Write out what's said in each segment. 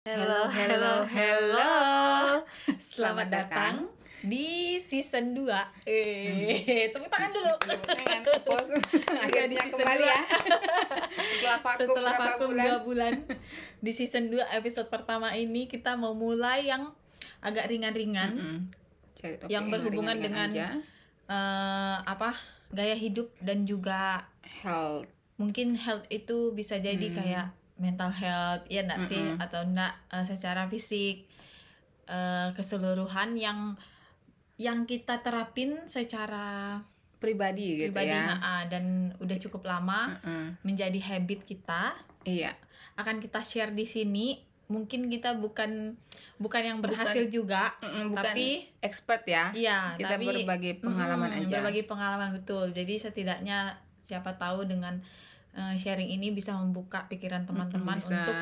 Hello, hello, hello. Selamat datang di season 2. Eh, tepuk tangan dulu. Pos. Iya, di Akhirnya season kembali dua. ya. Setelah vakum Setelah vakum bulan. 2 bulan. Di season 2 episode pertama ini kita mau mulai yang agak ringan-ringan. Cari topik yang berhubungan ringan-ringan dengan- aja. Eh, apa? gaya hidup dan juga health. mungkin health itu bisa jadi Hmm. kayak mental health ya enggak sih Mm-mm. atau enggak eh, secara fisik eh, keseluruhan yang yang kita terapin secara pribadi gitu pribadi ya. ha-ha, dan udah cukup lama Mm-mm. menjadi habit kita Iya. akan kita share di sini mungkin kita bukan bukan yang berhasil juga Mm-mm, bukan tapi expert ya. iya Kita tapi berbagi pengalaman Mm-mm, aja. berbagi pengalaman betul jadi setidaknya siapa tahu dengan eh, sharing ini bisa membuka pikiran teman-teman bisa untuk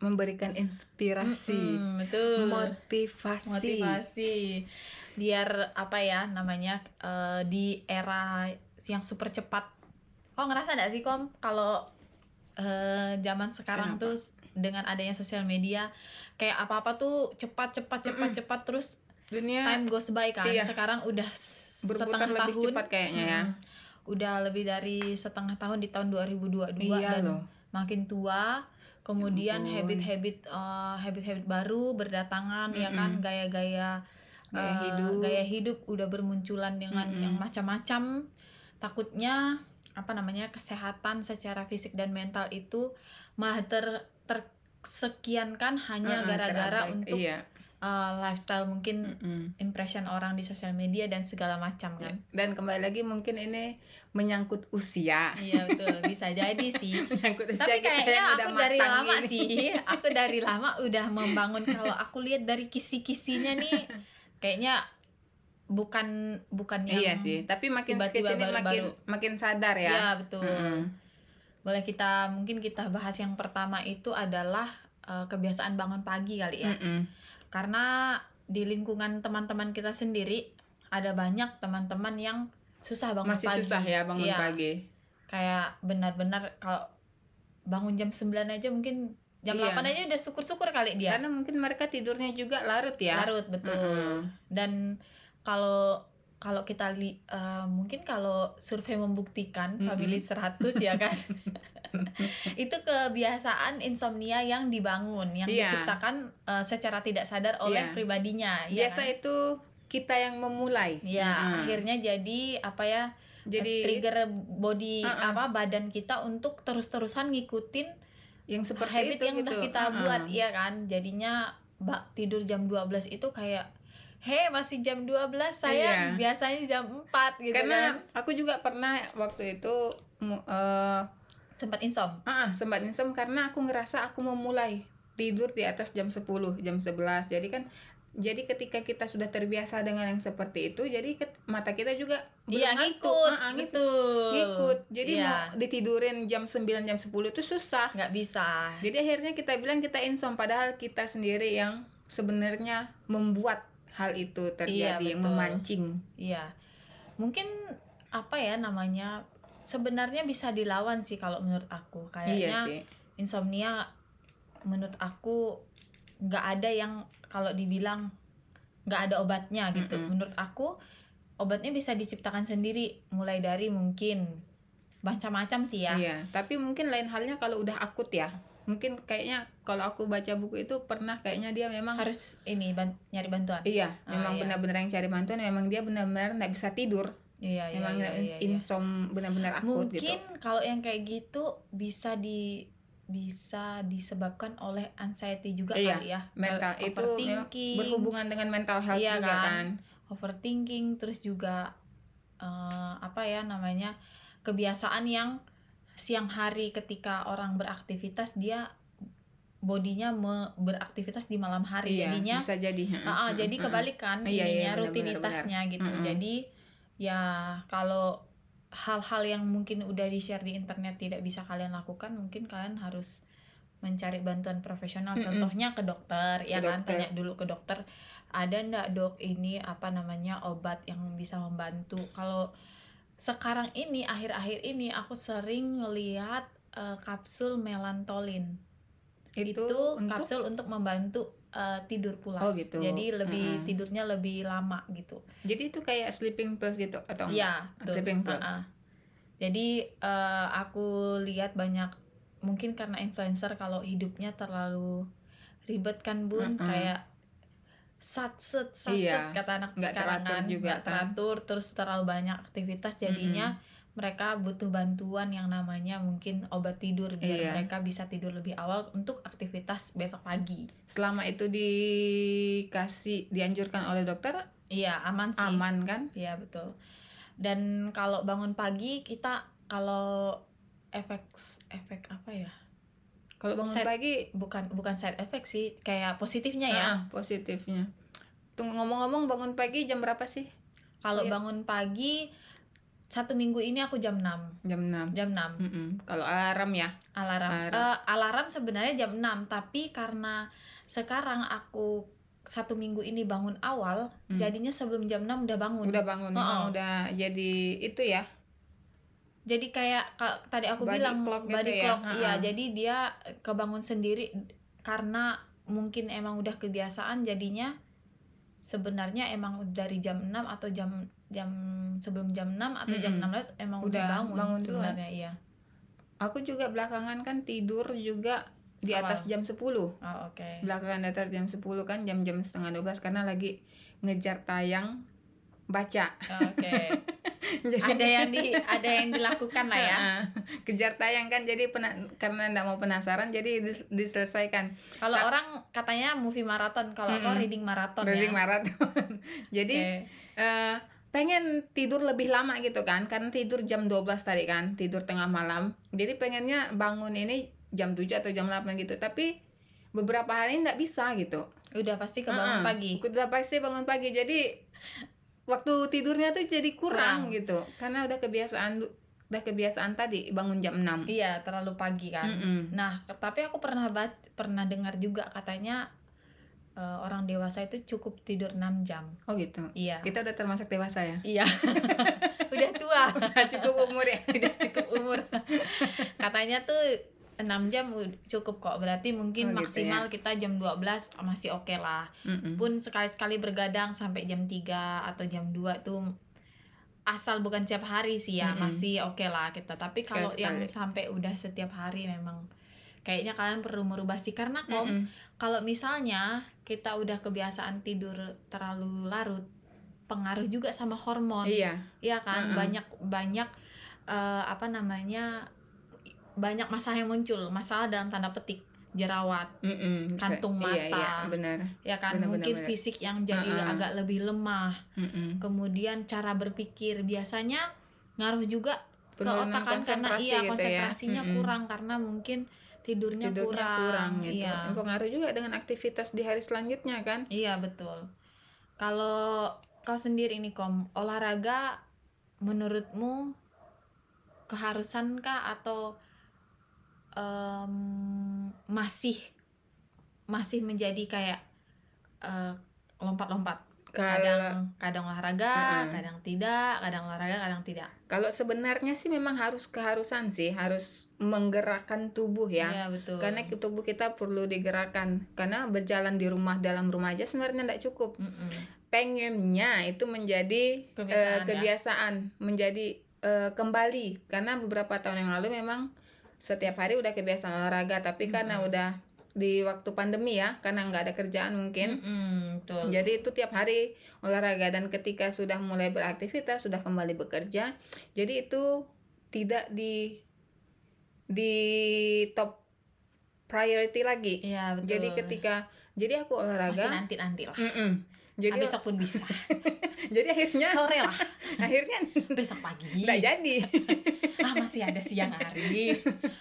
memberikan inspirasi, Mm-mm, betul motivasi. motivasi biar apa ya namanya eh, di era yang super cepat oh ngerasa gak sih kom kalau eh, zaman sekarang Kenapa? tuh dengan adanya sosial media kayak apa apa tuh cepat cepat cepat Mm-mm. cepat terus Dunia time goes by kan Iya. sekarang udah berputar setengah lebih tahun cepat kayaknya ya. Udah lebih dari setengah tahun di tahun 2022 Iya dan loh. makin tua kemudian ampun. habit-habit eh, habit-habit baru berdatangan ya kan gaya-gaya Gaya eh, hidup. gaya hidup udah bermunculan dengan Mm-mm. yang macam-macam takutnya apa namanya kesehatan secara fisik dan mental itu malah ter tersekiankan hanya Mm-mm, gara-gara terabai. untuk iya. eh, lifestyle mungkin Mm-mm. impression orang di sosial media dan segala macam kan Dan kembali lagi mungkin ini menyangkut usia. iya betul bisa jadi sih Menyangkut usia tapi kita kayaknya yang aku udah dari lama gini. sih aku dari lama udah membangun kalau aku lihat dari kisi-kisinya nih kayaknya bukan bukan yang Iya sih, tapi makin tiba-tiba ke sini makin baru-baru. makin sadar ya. Iya, betul Mm-mm. Boleh kita mungkin kita bahas yang pertama itu adalah eh, kebiasaan bangun pagi kali ya Mm-mm. karena di lingkungan teman-teman kita sendiri ada banyak teman-teman yang susah bangun Masih pagi susah ya bangun Iya. pagi. kayak benar-benar kalau bangun jam 9 aja mungkin jam Iya. 8 aja udah syukur-syukur kali dia Karena mungkin mereka tidurnya juga larut ya. larut betul Mm-mm. dan kalau kalau kita li, eh, mungkin kalau survei membuktikan Mm-mm. family 100 ya kan itu kebiasaan insomnia yang dibangun yang Iya. diciptakan eh, secara tidak sadar oleh Iya. pribadinya ya Biasa kan? itu kita yang memulai. ya Mm-mm. akhirnya jadi apa ya jadi trigger body Uh-uh. apa badan kita untuk terus-terusan ngikutin yang seperti habit itu yang gitu. udah kita Mm-mm. buat ya kan jadinya mbak tidur jam 12 itu kayak heh masih jam 12 saya Iya. biasanya jam 4 gitu Karena kan aku juga pernah waktu itu eh sempat insom ah, sempat insom karena aku ngerasa aku memulai tidur di atas jam 10, jam 11. Jadi kan jadi ketika kita sudah terbiasa dengan yang seperti itu, jadi ket- mata kita juga iya ngikut Ah, ah, ngikut. gitu ngikut. Jadi Iya. mau ditidurin jam 9 jam 10 itu susah. nggak bisa Jadi akhirnya kita bilang kita insom padahal kita sendiri yang sebenarnya membuat hal itu terjadi yang betul. memancing. iya mungkin apa ya namanya sebenarnya bisa dilawan sih kalau menurut aku Iya kayaknya sih. insomnia menurut aku nggak ada yang kalau dibilang nggak ada obatnya gitu Mm-mm. menurut aku obatnya bisa diciptakan sendiri mulai dari mungkin macam-macam sih ya Iya, tapi mungkin lain halnya kalau udah akut ya. Mungkin kayaknya kalau aku baca buku itu pernah kayaknya dia memang harus ini ban- nyari bantuan iya, Ah, memang iya. benar-benar yang cari bantuan memang dia benar-benar nggak bisa tidur. iya iya memang iya, iya, iya. insom benar-benar akut mungkin gitu. kalau yang kayak gitu bisa di bisa disebabkan oleh anxiety juga Iya, kali ya Mental itu berhubungan dengan mental health Iya juga kan? kan. overthinking terus juga eh, apa ya namanya kebiasaan yang siang hari ketika orang beraktivitas dia bodinya me- beraktivitas di malam hari Iya, jadinya bisa jadi. Ah, Mm, jadi mm, mm. kebalik kan Iya, iya, ininya benar, rutinitasnya gitu Mm-mm. jadi ya kalau hal-hal yang mukinin udah di share di internet tidak bisa kalian lakukan mungkin kalian harus mencari bantuan profesional Mm-mm. contohnya ke dokter ya Ke kan dokter. tanya dulu ke dokter ada ndak dok ini apa namanya obat yang bisa membantu kalau sekarang ini akhir-akhir ini aku sering ngelihat eh, kapsul melatonin itu, itu, untuk kapsul untuk membantu eh, tidur pulas Oh, gitu. jadi lebih Mm-mm. tidurnya lebih lama gitu jadi itu kayak sleeping pills gitu atau enggak? Iya. Sleeping pills. Ah, ah. Jadi eh, aku lihat banyak mungkin karena influencer kalau hidupnya terlalu ribet kan bun Mm-mm. kayak satset satset Iya, kata anak nggak sekarang teratur kan juga nggak kan. teratur terus terlalu banyak aktivitas jadinya mereka butuh bantuan yang namanya mungkin obat tidur biar Iya. mereka bisa tidur lebih awal untuk aktivitas besok pagi selama itu dikasih dianjurkan oleh dokter iya aman sih aman kan Iya betul. Dan kalau bangun pagi kita kalau efek efek apa ya? Kalau bangun Set- pagi Bukan bukan side effect sih, kayak positifnya ya. ah, positifnya tunggu ngomong-ngomong bangun pagi jam berapa sih Kalau Iya. bangun pagi satu minggu ini aku jam 6 jam 6 jam 6 Mm-mm. kalau alarm ya alarm. Alarm. Eh, alarm sebenarnya jam 6 tapi karena sekarang aku satu minggu ini bangun awal, Hmm. jadinya sebelum jam 6 udah bangun. udah bangun Oh, oh. udah jadi itu ya jadi kayak ka- tadi aku Body bilang clock gitu body ya, clock iya ha-ha. jadi dia kebangun sendiri karena mungkin emang udah kebiasaan jadinya sebenarnya emang dari jam 6 atau jam jam sebelum jam 6 atau jam Mm-mm. 6 lewat emang Udah udah, bangun, bangun duluan. sebenarnya iya aku juga belakangan kan tidur juga di Awal. atas jam 10 oh oke belakangan di atas jam 10 kan jam-jam setengah 12 karena lagi ngejar tayang baca Oh, oke Jadi- ada yang di ada yang dilakukan lah ya kejar tayang kan jadi pena, karena nggak mau penasaran jadi dis- diselesaikan kalau Nah. orang katanya movie maraton kalau aku Mm-mm. reading maraton reading ya maraton jadi Oke. eh, pengen tidur lebih lama gitu kan karena tidur jam 12 tadi kan tidur tengah malam jadi pengennya bangun ini jam 7 atau jam 8 gitu tapi beberapa hari nggak bisa gitu udah pasti kebangun Heeh. pagi udah pasti bangun pagi jadi waktu tidurnya tuh jadi kurang, Kurang. gitu karena udah kebiasaan udah kebiasaan tadi bangun jam 6 iya terlalu pagi kan Mm-mm. Nah, ke- tapi aku pernah bat, pernah dengar juga katanya eh, orang dewasa itu cukup tidur 6 jam. oh gitu Iya. kita udah termasuk dewasa ya Iya. Udah tua, udah cukup umur ya udah cukup umur. katanya tuh 6 jam cukup kok. Berarti mungkin Oh, gitu maksimal kita jam 12 masih oke lah. Mm-mm. Pun sekali-sekali bergadang sampai jam 3 atau jam 2 tuh asal bukan setiap hari sih ya, Mm-mm. masih oke lah kita. Tapi kalau yang sampai udah setiap hari memang kayaknya kalian perlu merubah sih karena kom Mm-mm. kalau misalnya kita udah kebiasaan tidur terlalu larut pengaruh juga sama hormon iya Iya kan Mm-mm. banyak banyak eh, apa namanya banyak masalah yang muncul masalah dalam tanda petik jerawat Mm-mm. Bisa- Kantung iya iya mata. benar ya kan Benar, mungkin benar, benar. fisik yang jadi Mm-mm. agak lebih lemah Mm-mm. kemudian cara berpikir biasanya ngaruh juga ke otak kan karena iya gitu ya. konsentrasinya Mm-mm. kurang karena mungkin tidurnya, tidurnya kurang, gitu iya pengaruh juga dengan aktivitas di hari selanjutnya kan Iya betul. Kalau kau sendiri nih kom olahraga menurutmu keharusankah atau em, masih masih menjadi kayak eh, lompat-lompat? Kadang kadang olahraga, Mm-mm. kadang tidak, kadang olahraga, kadang tidak. kalau sebenarnya sih memang harus keharusan sih harus menggerakkan tubuh ya Iya betul. karena tubuh kita perlu digerakkan karena berjalan di rumah dalam rumah aja sebenarnya tidak cukup Mm-mm. pengennya itu menjadi Kebiasaan, ya? kebiasaan menjadi eh, kembali karena beberapa tahun yang lalu memang setiap hari udah kebiasaan olahraga tapi karena udah di waktu pandemi ya karena nggak ada kerjaan mungkin Mm-mm, betul. jadi itu tiap hari olahraga dan ketika sudah mulai beraktivitas sudah kembali bekerja jadi itu tidak di di top priority lagi Iya betul. jadi ketika jadi aku masih olahraga nanti nanti lah. Mm-mm. Jadi Ah, besok pun bisa. jadi akhirnya Sore lah. akhirnya Besok pagi. nggak jadi ah masih ada siang hari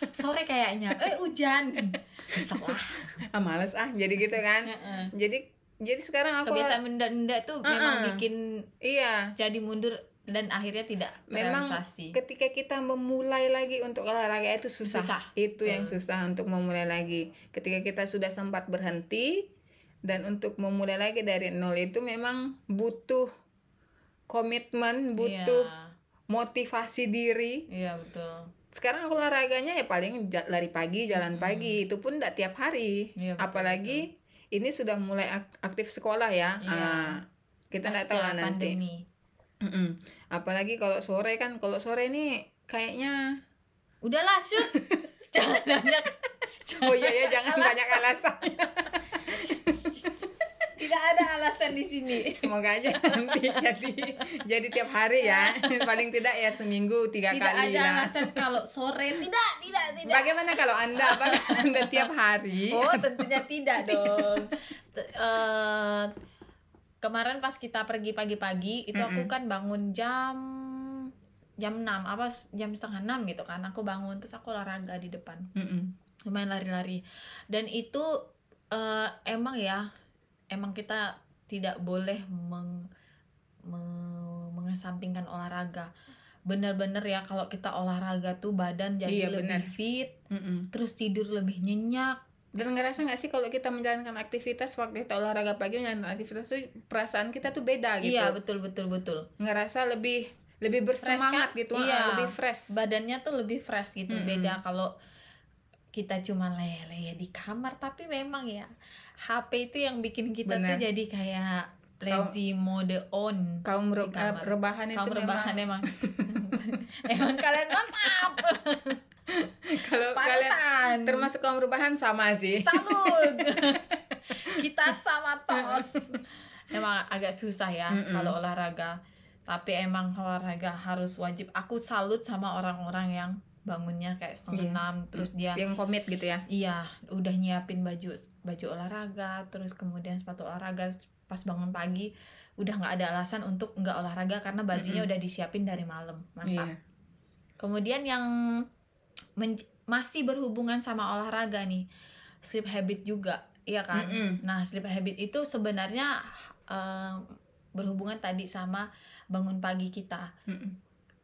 sore kayaknya eh hujan besok lah ah males ah jadi gitu kan jadi jadi sekarang aku kebiasaan menunda-nunda tuh memang Uh-uh. bikin iya jadi mundur dan akhirnya tidak Memang terrealisasi ketika kita memulai lagi untuk olahraga itu susah, Susah. itu yang Betul. susah untuk memulai lagi ketika kita sudah sempat berhenti dan untuk memulai lagi dari nol itu memang butuh komitmen butuh Iya. motivasi diri iya betul sekarang aku olahraganya ya paling lari pagi jalan Mm-mm. pagi itu pun tidak tiap hari Iya, betul, apalagi ini sudah mulai ak- aktif sekolah ya Iya. Ah, kita tidak tahu lah nanti pandemi. Mm-mm. apalagi kalau sore kan kalau sore ini kayaknya udahlah shoot jangan banyak oh iya ya jangan Alasan. banyak alasan tidak ada alasan di sini. Semoga aja nanti jadi jadi tiap hari ya. Paling tidak ya seminggu tiga tidak kali ada lah. alasan kalau sore. Tidak tidak tidak. Bagaimana kalau anda apakah anda tiap hari? Oh tentunya tidak dong. Eh, kemarin pas kita pergi pagi-pagi itu aku Mm-mm. kan bangun jam jam 6 apa jam setengah 6 gitu kan. Aku bangun terus aku olahraga di depan. Mm-mm. lumayan lari-lari. Dan itu eh, emang ya emang kita tidak boleh meng, me- mengesampingkan olahraga bener-bener ya kalau kita olahraga tuh badan jadi Iya, lebih bener. fit Mm-mm. terus tidur lebih nyenyak dan ngerasa nggak sih kalau kita menjalankan aktivitas waktu kita olahraga pagi menjalankan aktivitas tuh perasaan kita tuh beda gitu iya betul betul betul ngerasa lebih lebih Fresh bersemangat kan? gitu Iya. ah, lebih fresh badannya tuh lebih fresh gitu Mm-mm. beda kalau kita cuma lele di kamar tapi memang ya HP itu yang bikin kita tuh Bener. jadi kayak lazy mode on kaum re- Di kamar. eh, rebahan itu rebahan memang emang. Emang kalian mantap kalau kalian termasuk kaum rebahan sama sih. Salut. Kita sama tos. Emang agak susah ya Mm-mm. kalau olahraga. Tapi emang olahraga harus wajib. Aku salut sama orang-orang yang bangunnya kayak setengah Iya. enam terus dia yang komit gitu ya iya udah nyiapin baju baju olahraga terus kemudian sepatu olahraga pas bangun pagi udah nggak ada alasan untuk nggak olahraga karena bajunya Mm-mm. udah disiapin dari malam mantap Iya. Kemudian yang masih berhubungan sama olahraga nih, sleep habit juga, iya kan? Mm-mm. Nah, sleep habit itu sebenarnya eh, berhubungan tadi sama bangun pagi kita. Mm-mm.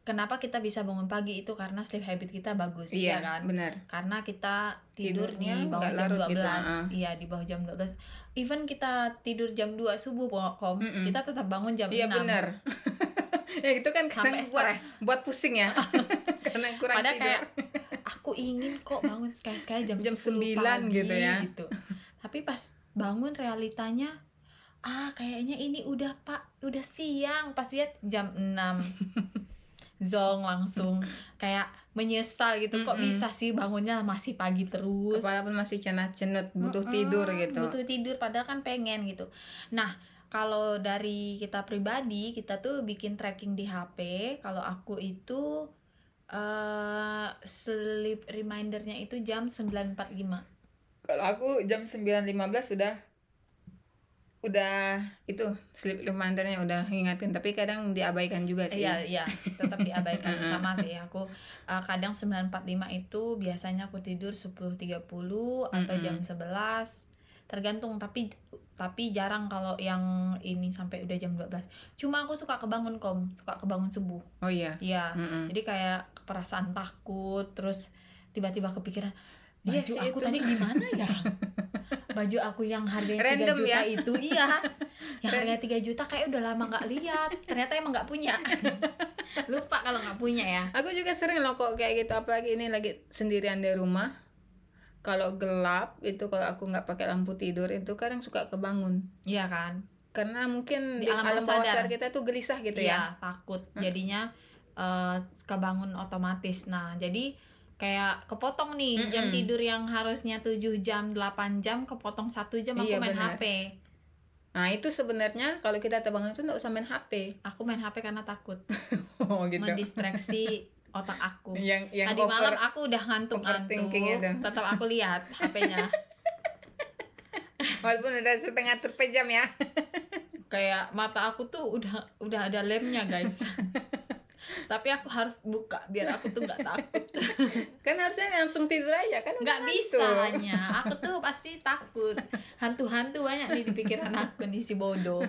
Kenapa kita bisa bangun pagi itu karena sleep habit kita bagus, iya iya kan? benar Karena kita tidur Tidurnya di bawah jam 12. gitu, ah. Iya, di bawah jam 12. Even kita tidur jam 2 subuh, Kom, Mm-mm. kita tetap bangun jam iya 6. benar ya itu kan Sampai kadang buat stres. buat pusing ya karena kurang Padahal tidur kayak aku ingin kok bangun sekali-sekali jam, Jam 10 9 pagi, gitu ya. gitu. Tapi pas bangun realitanya ah kayaknya ini udah Pak, udah siang. Pas lihat jam 6. Zong langsung kayak menyesal gitu kok bisa sih bangunnya masih pagi terus. kepala pun masih cenat cenut butuh tidur gitu. butuh tidur padahal kan pengen gitu. Nah kalau dari kita pribadi kita tuh bikin tracking di HP kalau aku itu eh sleep remindernya itu jam 9.45 kalau aku jam 9.15 sudah udah itu sleep remindernya udah ngingatin tapi kadang diabaikan juga sih. Iya iya tetap diabaikan sama sih. Aku eh, kadang 9.45 itu biasanya aku tidur 10.30 atau Mm-mm. jam 11 tergantung tapi tapi jarang kalau yang ini sampai udah jam 12 cuma aku suka kebangun kom. Suka kebangun subuh. Oh iya? Iya. Mm-mm. jadi kayak perasaan takut terus tiba-tiba kepikiran Iya sih, aku itu. tadi gimana ya baju aku yang harganya 3 Random juta ya? itu iya yang harganya 3 juta kayak udah lama nggak lihat ternyata emang nggak punya lupa kalau nggak punya ya Aku juga sering loh kok kayak gitu apalagi ini lagi sendirian di rumah. Kalau gelap itu kalau aku nggak pakai lampu tidur itu kadang suka kebangun. iya kan Karena mungkin Di di, alam alam bawah sadar. kita tuh gelisah gitu iya ya. takut jadinya eh, kebangun otomatis nah jadi kayak kepotong nih jam Mm-mm. tidur yang harusnya 7 jam 8 jam kepotong satu jam aku Iya, main benar. HP Nah, itu sebenarnya kalau kita terbangun itu nggak usah main HP. aku main HP karena takut Oh mendistraksi otak aku Yang yang tadi over malam aku udah overthinking itu. tetap aku lihat HP-nya walaupun udah setengah terpejam ya. kayak mata aku tuh udah udah ada lemnya guys tapi aku harus buka biar aku tuh nggak takut Kan harusnya langsung tidur aja kan nggak bisa hanya aku tuh pasti takut hantu-hantu banyak nih di pikiran aku nih si bodoh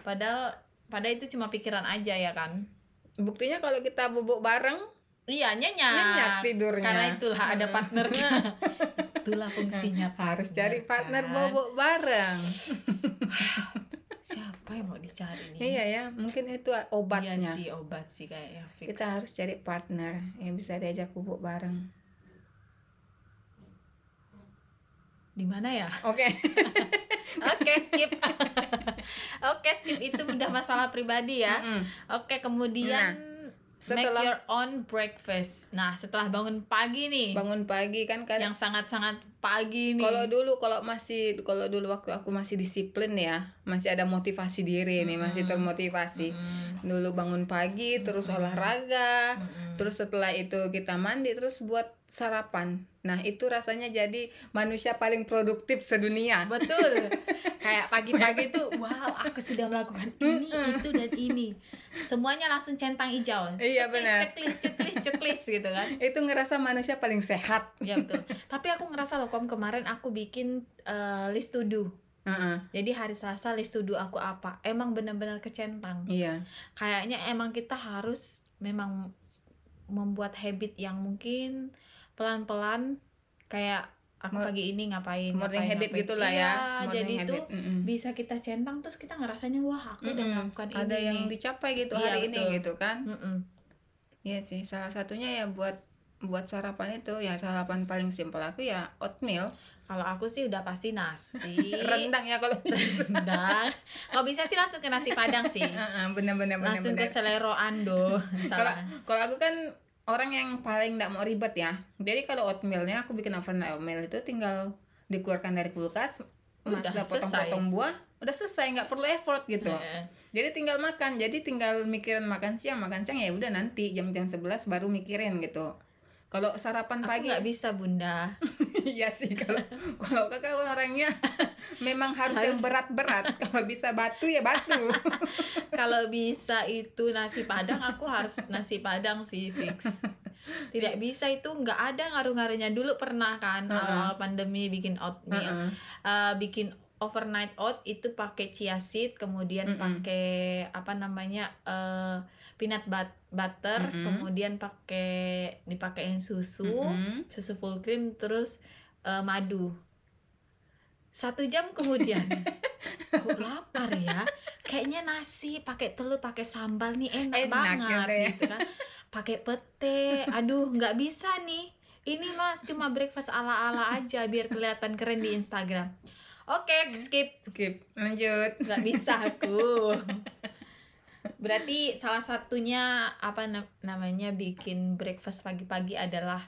padahal padahal itu cuma pikiran aja ya kan Buktinya kalau kita bubuk bareng iya nyenyak, nyenyak tidurnya. karena itulah ada Mm. partnernya itulah fungsinya harus cari partner kan? bobok bareng. siapa apa yang mau dicari nih Iya ya, mungkin itu obatnya. Iya sih obat sih kayaknya fix Kita harus cari partner yang bisa diajak bubuk bareng. di mana ya Oke. oke skip oke skip itu udah masalah pribadi ya Mm-mm. oke kemudian setelah- make your own breakfast. Nah setelah bangun pagi nih. Bangun pagi kan kadang yang sangat-sangat pagi nih. Kalau dulu kalau masih kalau dulu waktu aku masih disiplin ya, masih ada motivasi diri nih, masih termotivasi. Mm, Dulu bangun pagi, terus olahraga, mm-mm. terus setelah itu kita mandi, terus buat sarapan. Nah, itu rasanya jadi manusia paling produktif sedunia. betul kayak pagi-pagi tuh wow aku sudah melakukan ini itu dan ini semuanya langsung centang hijau Iya, benar. checklist checklist checklist gitu kan Itu ngerasa manusia paling sehat. ya betul tapi aku ngerasa loh kom kemarin aku bikin eh, list to do Heeh. jadi hari Selasa list to do aku apa emang benar-benar kecentang Iya. kayaknya emang kita harus memang membuat habit yang mungkin pelan-pelan kayak aku pagi ini ngapain Morning ngapain, habit ngapain. gitulah Iya, ya. Morning jadi itu habit. Mm-mm. bisa kita centang terus kita ngerasanya wah aku udah Mm-mm. melakukan ini Ada yang dicapai gitu Iya, hari ini betul. gitu kan. Mm-mm. Iya sih, salah satunya ya buat buat sarapan itu ya sarapan paling simpel aku ya oatmeal kalau aku sih udah pasti nasi rendang ya kalau rendang kalau bisa sih langsung ke nasi padang sih Heeh, bener-bener langsung ke bener-bener. selero ando kalau aku kan orang yang paling nggak mau ribet ya. Jadi kalau oatmealnya aku bikin overnight oatmeal itu tinggal dikeluarkan dari kulkas Udah potong-potong buah udah selesai nggak perlu effort gitu. Heeh. jadi tinggal makan jadi tinggal mikirin makan siang makan siang ya udah nanti jam-jam 11 baru mikirin gitu kalau sarapan aku pagi nggak bisa bunda Iya sih kalau kalau kakak orangnya memang harus, yang Harus- berat-berat. Kalau bisa batu ya batu. kalau bisa itu nasi padang aku harus nasi padang sih fix tidak bisa itu nggak ada ngaruh-ngaruhnya dulu pernah kan Heeh. awal pandemi bikin oatmeal Heeh. Eh, bikin overnight oat itu pakai chia seed kemudian Mm-mm. pakai apa namanya eh peanut but- butter Mm-mm. kemudian pakai dipakein susu Mm-mm. susu full cream terus eh, madu satu jam kemudian kok lapar ya kayaknya nasi pakai telur pakai sambal nih enak, Enak banget gitu ya. gitu kan pakai pete aduh nggak bisa nih ini mah cuma breakfast ala ala aja biar kelihatan keren di Instagram oke skip Skip. Lanjut. nggak bisa aku berarti salah satunya apa na- namanya bikin breakfast pagi-pagi adalah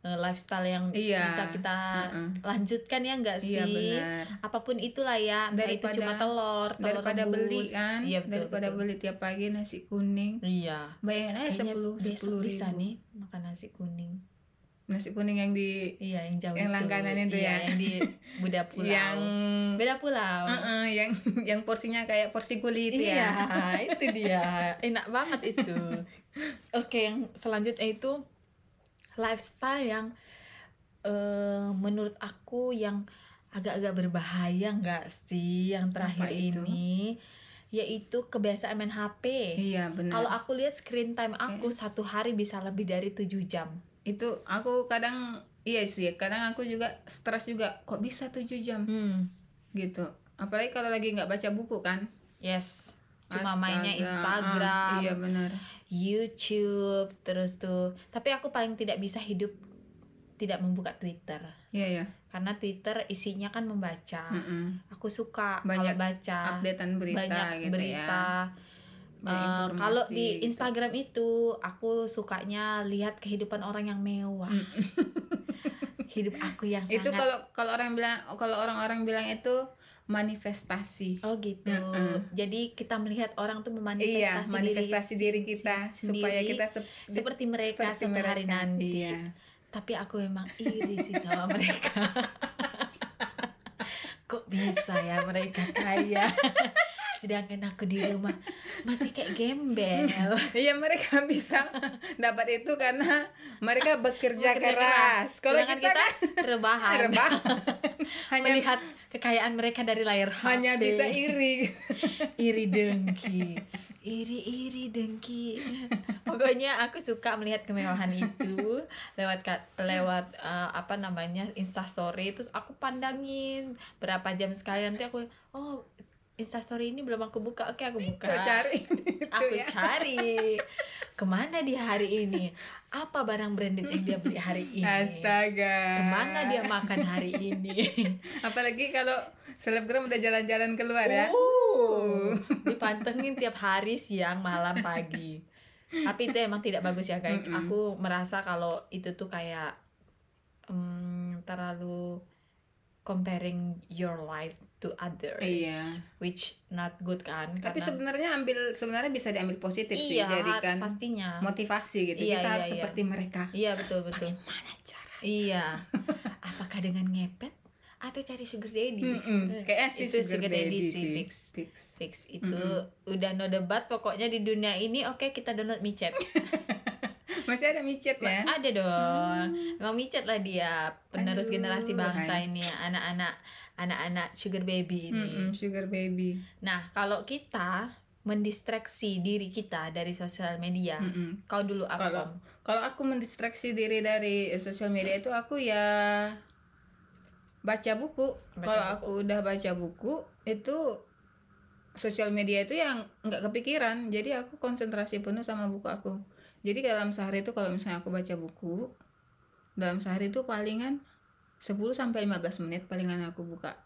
eh, lifestyle yang Iya. bisa kita Heeh. lanjutkan ya enggak sih Iya benar. apa pun itulah ya entah itu Daripada- cuma telur telur Daripada rebus. beli kan, iya betul, daripada betul. beli tiap pagi nasi kuning. iya Bayangin aja sepuluh sepuluh bisa ribu. nih makan nasi kuning Nasi kuning yang di iya yang jauh Yang itu. langganan itu iya, ya. yang di Buddha Pulau yang beda pulau Heeh, yang yang porsinya kayak porsi kulit iya ya. itu dia enak banget itu oke yang selanjutnya itu lifestyle yang eh menurut aku yang agak-agak berbahaya nggak sih yang terakhir Apa itu? ini yaitu kebiasaan main HP Iya benar. kalau aku lihat screen time aku satu hari bisa lebih dari 7 jam itu aku kadang iya sih, kadang aku juga stres juga kok bisa 7 jam hmm. gitu. Apalagi kalau lagi nggak baca buku kan. yes cuma Astaga, mainnya ah, Instagram iya benar. YouTube terus tuh tapi aku paling tidak bisa hidup tidak membuka Twitter Iya ya. karena Twitter isinya kan membaca Mm-mm. aku suka Banyak baca Updatean berita banyak gitu berita ya. Informasi kalau di gitu. Instagram itu aku sukanya lihat kehidupan orang yang mewah hidup aku yang itu sangat kalau kalau orang bilang kalau orang-orang bilang itu manifestasi. oh gitu Mm-mm. jadi kita melihat orang tuh memanifestasi Iya, manifestasi diri, kita sendiri supaya kita sep- seperti mereka seperti suatu hari nanti Iya. tapi aku memang iri sih sama mereka kok bisa ya mereka kaya sedangkan aku di rumah. Masih kayak gembel. Iya mereka bisa dapat itu karena mereka bekerja, Bekerja keras. Kalau Sedangkan kita, kan rebahan. rebah hanya melihat kekayaan mereka dari layar HP hanya bisa iri. iri dengki. Iri iri dengki. Pokoknya aku suka melihat kemewahan itu. Lewat lewat eh, apa namanya instastory terus aku pandangin berapa jam sekali nanti aku oh instastory ini belum aku buka. Oke aku buka. Kau cari aku ya. cari. Ke mana dia hari ini? Apa barang branded yang dia beli hari ini? Astaga. ke mana dia makan hari ini? Apalagi kalau selebgram udah jalan-jalan keluar ya. Uh, dipantengin tiap hari siang malam pagi. Tapi itu emang tidak bagus ya guys. Aku merasa kalau itu tuh kayak em, terlalu comparing your life to others Iya. which not good kan Tapi Karena- sebenarnya ambil sebenarnya bisa diambil positif sih. iya Jadikan pastinya motivasi gitu. Iya, Kita iya, harus iya. seperti mereka. iya betul betul Mana cara? iya apakah dengan ngepet atau cari sugar daddy Mm-mm. Kayaknya sih Itu sugar, sugar daddy, daddy sih, sih. fix. Fix. fix itu udah no debat pokoknya di dunia ini oke kita download micet Masih ada micet ya? ada dong emang micet lah dia penerus Aduh, generasi bangsa hai. ini anak-anak anak-anak sugar baby ini Mm-mm, sugar baby. nah kalau kita mendistraksi diri kita dari sosial media Mm-mm. kau dulu apa Kalau-? Kalau aku mendistraksi diri dari eh, sosial media itu aku ya baca buku. Baca Kalau buku. aku udah baca buku itu sosial media itu yang nggak kepikiran. Jadi aku konsentrasi penuh sama buku aku. Jadi dalam sehari itu kalau misalnya aku baca buku dalam sehari itu palingan 10 sampai 15 menit palingan aku buka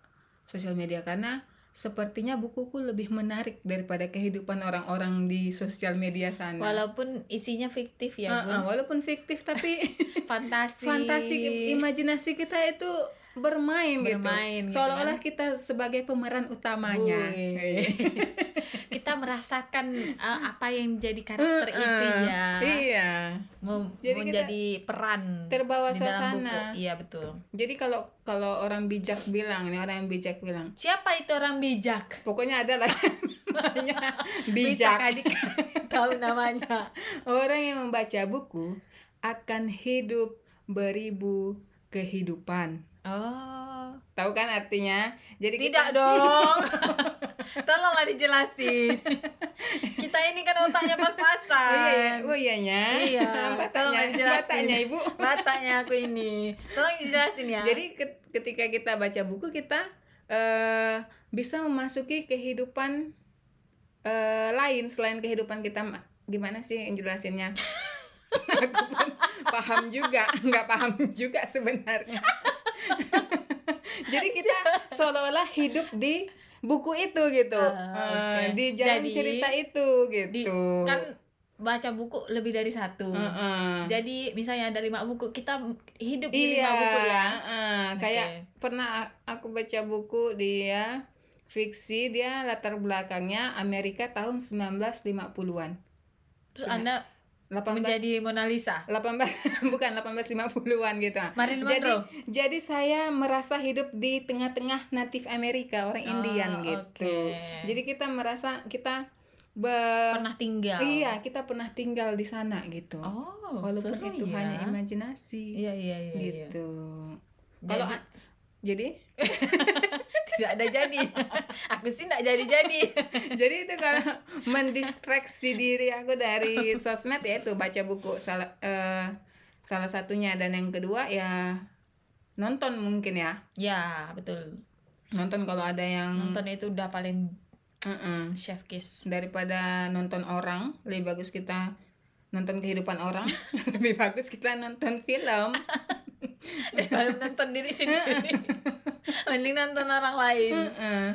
sosial media. Karena sepertinya bukuku lebih menarik daripada kehidupan orang-orang di sosial media sana. walaupun isinya fiktif ya Bun. ah, walaupun fiktif tapi fantasi. fantasi imajinasi kita itu bermain, Bermain gitu. gitu Seolah-olah kita sebagai pemeran utamanya. Kita merasakan uh, apa yang jadi karakter Uh-uh. itu ya Iya. Mem- Jadi menjadi peran terbawa di dalam suasana. buku iya betul Jadi kalau kalau orang bijak bilang, ini orang yang bijak bilang, siapa itu orang bijak pokoknya ada lah namanya bijak. kan di- tahu namanya Orang yang membaca buku akan hidup beribu kehidupan. Oh Tahu kan artinya? Jadi tidak kita- dong tolonglah dijelasin kita ini kan otaknya Oh iya, pas-pasan oh iyanya. Iya, tolong dijelasin. bataknya ibu. bataknya aku ini tolong dijelasin ya Jadi ket- ketika kita baca buku kita eh bisa memasuki kehidupan eh lain selain kehidupan kita ma- gimana sih yang jelasinnya? Aku pun paham juga, nggak paham juga sebenarnya. Jadi kita seolah-olah hidup di buku itu gitu, Ah, Eh, oke. di jalan Jadi, cerita itu Di- gitu. kan baca buku lebih dari satu Heeh. jadi misalnya ada lima buku kita hidup di iya, lima buku ya heeh. kayak Oke. pernah aku baca buku dia fiksi dia latar belakangnya Amerika tahun 1950-an. terus Sudah. anda 18 menjadi Mona Lisa 18 bukan 1850-an gitu. Marilyn Jadi Monroe jadi saya merasa hidup di tengah-tengah natif Amerika, orang Oh, Indian gitu. Jadi kita merasa kita be- pernah tinggal Iya, kita pernah tinggal di sana gitu. oh Walaupun seru itu ya. hanya imajinasi. iya iya iya iya. gitu. Kalau Jadi- jadi tidak ada jadi. Aku sih tidak jadi jadi jadi itu kalau mendistraksi diri aku dari sosmed ya itu baca buku salah eh, salah satunya. Dan yang kedua ya nonton mungkin ya. Ya betul. Nonton kalau ada yang nonton itu udah paling Mm-mm. chef kiss. Daripada nonton orang lebih bagus kita nonton kehidupan orang. Lebih bagus kita nonton film daripada nonton diri sendiri. Mending nonton orang lain. Oh,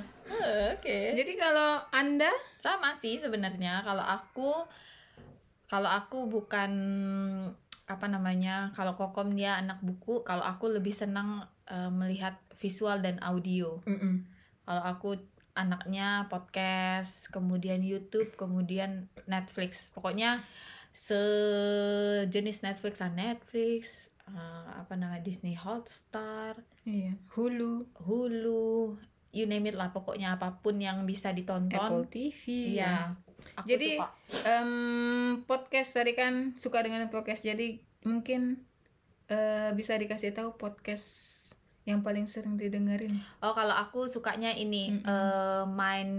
oke. Jadi kalau anda? Sama sih sebenarnya. Kalau aku kalau aku bukan apa namanya kalau kokom dia anak buku kalau aku lebih senang eh, melihat visual dan audio. Kalau aku anaknya podcast kemudian YouTube kemudian Netflix. Pokoknya sejenis Netflix lah. Netflix eh, apa namanya Disney Hotstar iya Hulu Hulu you name it lah pokoknya apa pun yang bisa ditonton Apple TV ya. Aku Jadi, suka. Em, podcast tadi kan suka dengan podcast jadi mungkin eh, bisa dikasih tahu podcast yang paling sering didengerin oh kalau aku sukanya ini Mm-mm. eh, main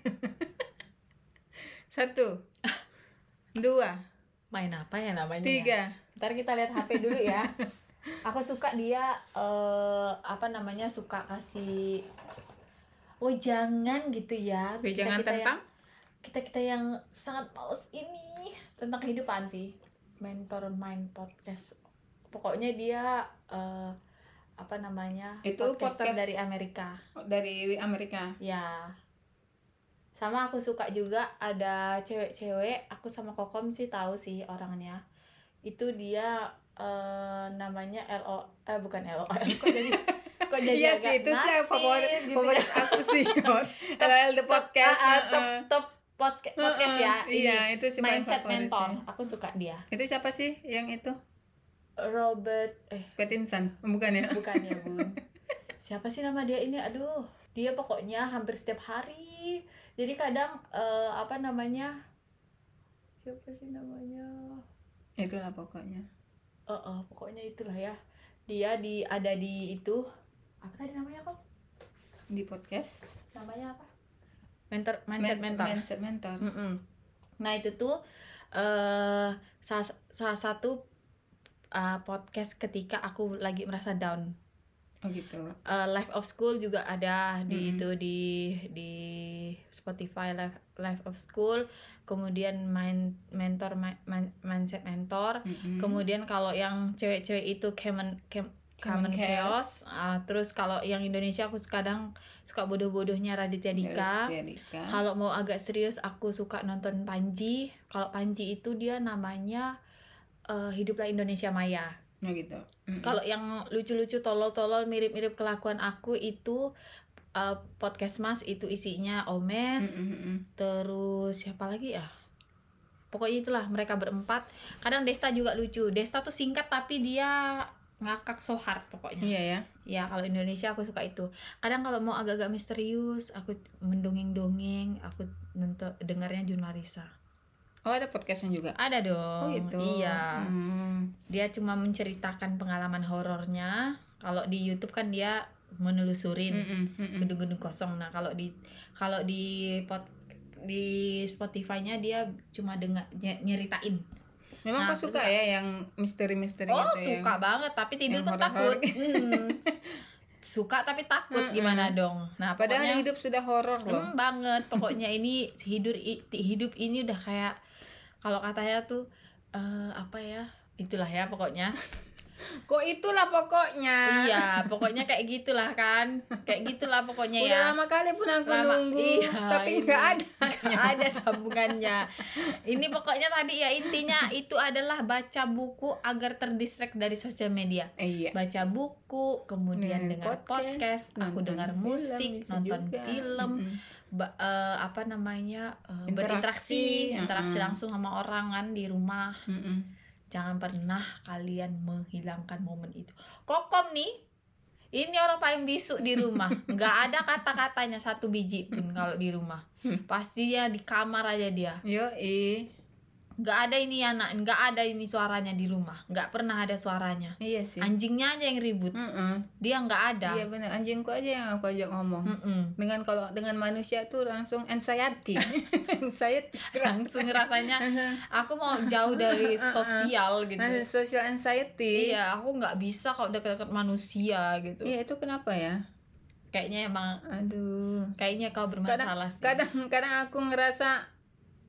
satu dua main apa ya namanya? ya? tiga Ntar kita lihat HP dulu ya. aku suka dia eh apa namanya suka kasih oh jangan gitu ya Jangan tentang kita kita yang sangat males ini tentang kehidupan sih mentor mind podcast pokoknya dia eh, apa namanya Itu podcaster podcast- dari Amerika dari Amerika. ya sama aku suka juga ada cewek-cewek aku sama kokom sih tahu sih orangnya itu dia eh, namanya lo eh bukan lo kok jadi kok jadi Iya agak sih itu sih favorit gitu ya. favorit aku sih. LL the podcast. Ah, ah, top top podcast, podcast ya Heeh, ini. Iya, itu sih mindset sih. aku suka dia Itu siapa sih yang itu? Robert eh Pattinson, bukan ya? bukan ya bun siapa sih nama dia ini aduh dia pokoknya hampir setiap hari jadi kadang eh, apa namanya siapa sih namanya Itulah pokoknya. eh eh, pokoknya itulah ya dia di ada di itu apa tadi namanya kok Di podcast. namanya apa mentor mindset Men- mentor Mindset mentor. Mm-mm. Nah itu tuh eh salah, salah satu uh, podcast ketika aku lagi merasa down. Oh gitu. Eh, Life of School juga ada di Mm-mm. itu di di Spotify Life Life of School. Kemudian main mentor Ma- Man- mindset mentor. Mm-mm. Kemudian kalau yang cewek-cewek itu Common Cam- Common Common Chaos. Ah, terus kalau yang Indonesia aku kadang suka bodoh-bodohnya Raditya Dika. Dika. Kalau mau agak serius aku suka nonton Panji. Kalau Panji itu dia namanya eh, Hiduplah Indonesia Maya. Oh gitu. Mm-mm. Kalau yang lucu-lucu tolol-tolol mirip-mirip kelakuan aku itu eh, podcast Mas itu isinya Omes, Mm-mm-mm. terus siapa lagi ya? Pokoknya itulah mereka berempat. Kadang Desta juga lucu. Desta tuh singkat tapi dia ngakak so hard pokoknya. Iya ya. Ya kalau Indonesia aku suka itu. Kadang kalau mau agak-agak misterius, aku mendongeng-dongeng, aku nonton dengarnya Jurnalisa. Oh ada podcastnya juga. Ada dong. Oh gitu. Iya. Hmm. Dia cuma menceritakan pengalaman horornya. Kalau di YouTube kan dia menelusurin gedung-gedung kosong. Nah, kalau di kalau di pot di Spotify-nya dia cuma dengar nye- nyeritain. Memang Nah, kau aku suka ya yang misteri-misteri Oh, gitu suka banget, tapi tidur yang pun takut. Hmm. Suka tapi takut gimana dong. Nah, Padahal pokoknya hidup sudah horor loh. Hmm, banget pokoknya ini hidup hidup ini udah kayak kalau katanya tuh eh, apa ya itulah ya pokoknya Kok itulah pokoknya. iya pokoknya kayak gitulah kan kayak gitulah pokoknya Udah ya lama kali pun aku Lama- nunggu, iya, tapi nggak ada. Nggak ada sambungannya ini pokoknya tadi ya intinya itu adalah baca buku agar terdistract dari sosial media iya. baca buku kemudian dengar podcast, aku nonton dengar musik nonton juga. film Mm-mm. Ba- eh, apa namanya eh, Interaksi, berinteraksi interaksi mm-mm. langsung sama orang kan di rumah Mm-mm. jangan pernah kalian menghilangkan momen itu kokom nih ini orang paling bisu di rumah nggak ada kata-katanya satu biji pun kalau di rumah Hmm. pasti ya di kamar aja dia Yoi. Nggak ada ini anak nggak ada ini suaranya di rumah nggak pernah ada suaranya Iya sih. anjingnya aja yang ribut Mm-mm. dia nggak ada Iya benar anjingku aja yang aku ajak ngomong. Mm-mm. Dengan kalau dengan manusia tuh langsung anxiety. anxiety. langsung rasanya aku mau jauh dari sosial gitu social anxiety. iya aku nggak bisa kalau deket-deket manusia gitu Iya itu kenapa ya? kayaknya emang Aduh. kayaknya kau bermasalah sih Kadang kadang aku ngerasa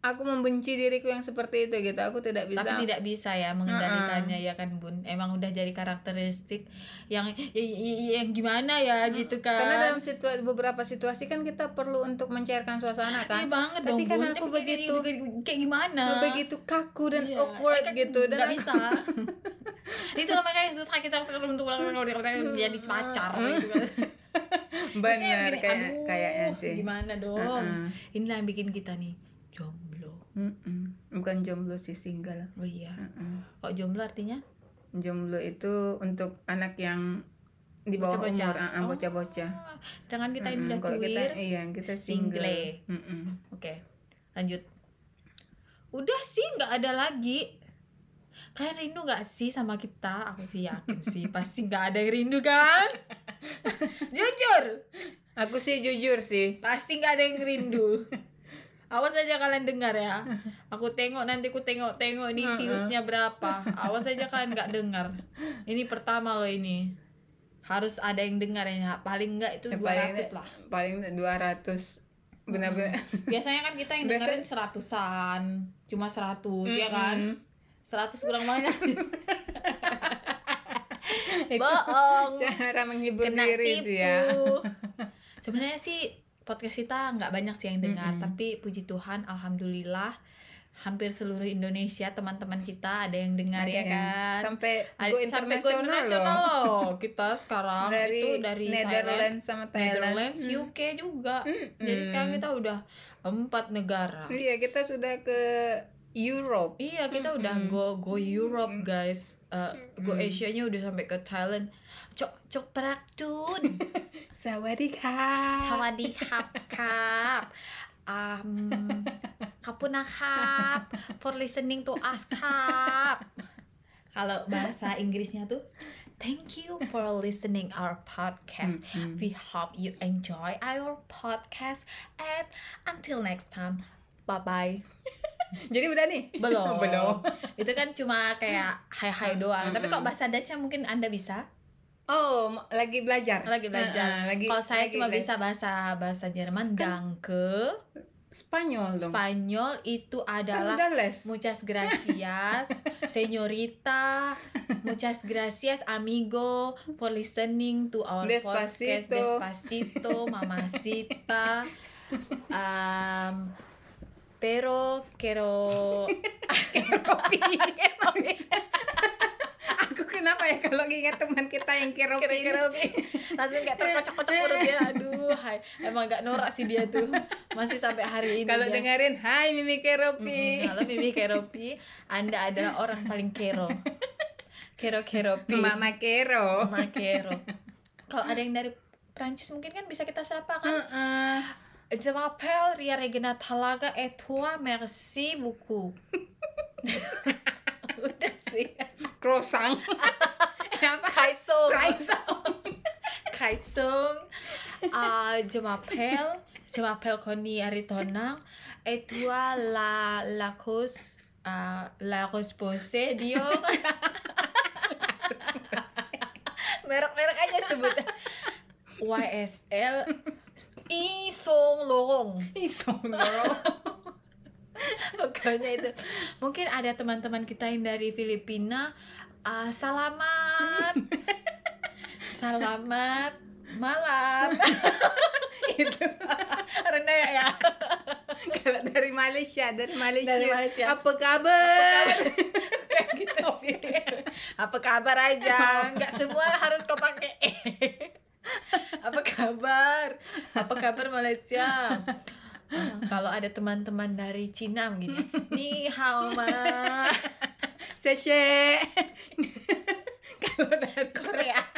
aku membenci diriku yang seperti itu gitu. Aku tidak bisa. tapi tidak bisa ya mengendalikannya ya kan bun emang udah jadi karakteristik yang ya- ya- yang gimana ya gitu kan Karena dalam situasi beberapa situasi kan kita perlu untuk mencairkan suasana Iya kan. banget Tapi dong kan bun aku Tapi kayak- begitu- kayak- kayak gimana begitu kaku dan Iya. awkward Eh, kan gitu dan nggak aku- bisa itu lah makanya susah kita untuk jadi pacar gitu kan benar kayak kayaknya sih. gimana dong Heeh. inilah yang bikin kita nih jomblo. Bukan jomblo sih single. oh iya Heeh. kok jomblo artinya Jomblo itu untuk anak yang di bawah Bocah-bocah. umur, ah, ah, Oh. bocah-bocah. dengan kita ini Mm-mm. udah Kalau kita iya kita single. single. Mm-mm. Oke, lanjut. Udah sih, nggak ada lagi. Kalian rindu nggak sih sama kita? Aku sih yakin sih, pasti nggak ada yang rindu kan? Jujur, Aku sih jujur sih. pasti nggak ada yang rindu. Awas aja kalian dengar ya. Aku tengok nanti aku tengok-tengok ini Mm-mm. viewsnya berapa. Awas aja kalian nggak dengar. Ini pertama loh ini. harus ada yang dengar ya paling enggak itu Ya, 200 paling lah paling 200 benar-benar biasanya kan kita yang dengerin seratusan cuma 100 ya kan. 100 kurang banyak bohong cara menghibur kena diri sih ya tipu sebenarnya sih podcast kita nggak banyak sih yang dengar Mm-mm. tapi puji Tuhan alhamdulillah hampir seluruh Indonesia teman-teman kita ada yang dengar Ada ya yang kan sampai Ada- go sampai go internasional loh loh kita sekarang dari, itu dari Thailand Netherlands sama Thailand Netherlands, Hmm. UK juga. Mm-mm. Jadi sekarang kita udah empat negara. iya kita sudah ke Europe Iya, kita udah Mm-mm. go go Europe, guys. Uh, go Mm-mm. Asia-nya udah sampai ke Thailand. Cok cok praktun. Sawadika Sawadee kap kap. Um, kapuna kap for listening to us kap. Kalau bahasa Inggrisnya tuh Thank you for listening our podcast. Mm-mm. We hope you enjoy our podcast and until next time. Bye bye. Jadi udah nih Belum. belum Itu kan cuma kayak hai-hai doang. Tapi Mm-mm. kok bahasa Dutch mungkin Anda bisa? oh lagi belajar Lagi belajar. Uh-uh, lagi Kalau saya lagi cuma les. bisa bahasa bahasa Jerman, danke. Spanyol dong Spanyol itu kan adalah les Muchas gracias, señorita. Muchas gracias, amigo, for listening to our podcast. Despacito. Despacito, mamacita. Um, pero quiero kopi aku kenapa ya kalau ingat teman kita yang keropi kira-kira langsung kayak terkocok-kocok perutnya. Aduh hai. Emang gak norak sih dia tuh. Masih sampai hari ini kalau dia. dengerin Hai Mimi Keropi Mm-mm, kalau Mimi Keropi anda adalah orang paling kero kero keropi Mama Kero Mama kero kalau ada yang dari Prancis mungkin kan bisa kita sapa kan? Heeh. Je m'appelle Ria Regina Talaga et toi merci beaucoup. Udah sih. Croissant. Eh, apa? Kaisung Croissant Kaisung uh, Je m'appelle Je m'appelle Connie Aritonang et toi la la cause uh, la rose posée Dio merek-merek aja sebut YSL Isong Lorong Isonoro pokoknya itu. Mungkin ada teman-teman kita yang dari Filipina uh, selamat. Selamat malam. Itu. Rendah ya, ya. kalau dari Malaysia dari Malaysia, Dari Malaysia. apa kabar? kayak gitu sih. Apa kabar aja? Nggak semua harus kau pakai. apa kabar? Apa kabar Malaysia? Ah, kalau ada teman-teman dari Cina begini ni hao ma. Seshe kalau dari Korea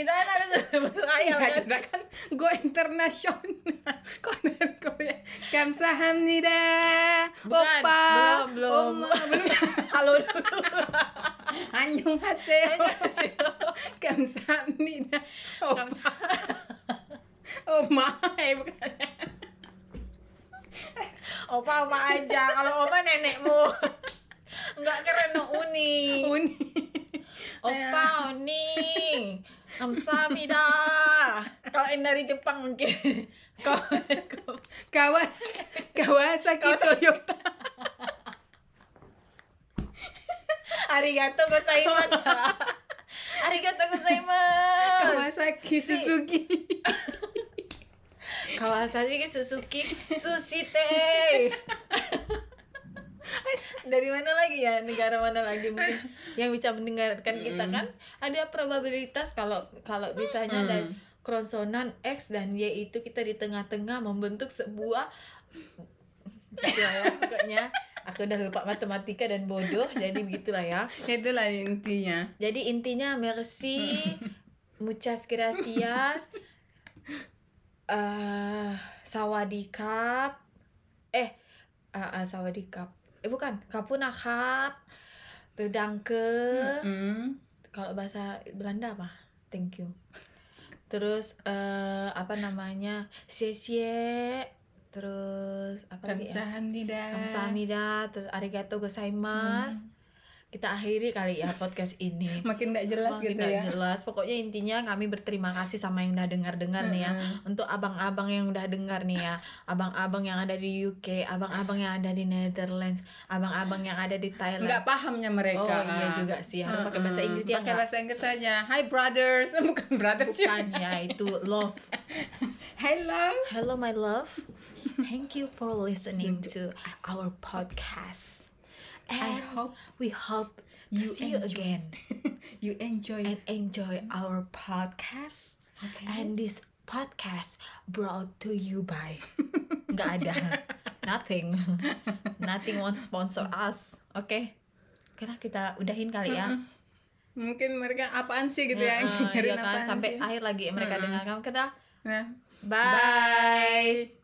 kita kan harus berayal Ya, kan kita kan go internasional. Dari Korea kamsahamnida Bukan, opa. belum, belum. oma belum. Halo. Dulu Annyeong haseo. Kamsahamnida opa. oma eh bukan. Opa opa aja. Kalau oma nenekmu. Nggak keren no uni. Uni. Opa uni kamsahamnida kalau yang dari Jepang mungkin. Kawas kawasaki Kawasaki. Toyota. Arigato gozaimasu. Arigato gozaimasu. Kawasaki. Suzuki. Kawasaki Suzuki. Susite dari mana lagi ya? Negara mana lagi mungkin yang bisa mendengarkan kita kan? Ada probabilitas kalau kalau misalnya Mm. dari konsonan X dan Y itu kita di tengah-tengah membentuk sebuah ya pokoknya. Aku udah lupa matematika dan bodoh jadi begitulah ya. Itulah intinya. Jadi intinya merci, muchas gracias, eh sawadikap, eh uh, uh, sawadikap, eh bukan, kapunakap, tuh danke, Mm. kalau bahasa Belanda apa? Thank you. Terus eh apa namanya? Xie terus apa lagi ya? Kamsahamnida Kamsahamnida, terus arigato gozaimasu. Kita akhiri kali ya podcast ini. Makin nggak jelas Makin gitu nggak ya. jelas. Pokoknya intinya kami berterima kasih sama yang udah dengar dengar nih ya. Untuk abang-abang yang udah dengar nih ya. Abang-abang yang ada di UK abang-abang yang ada di Netherlands abang-abang yang ada di Thailand. Nggak pahamnya mereka. Oh iya juga sih. Harus pakai bahasa Inggris ya pakai bahasa Inggris saja Hi brothers. Bukan brothers ya. Bukan ya itu love. Hi love. Hello my love. Thank you for listening to our podcast I hope we hope you see you enjoy. again. You enjoy. And enjoy our podcast. Okay. and this podcast brought to you by nggak ada. Nothing. Nothing wants sponsor us. Oke karena kita udahin kali ya. Mungkin mereka apaan sih gitu ya? Dengerin iya kan? sampai sih? akhir lagi mereka Heeh. dengarkan. Kita Nah, bye. bye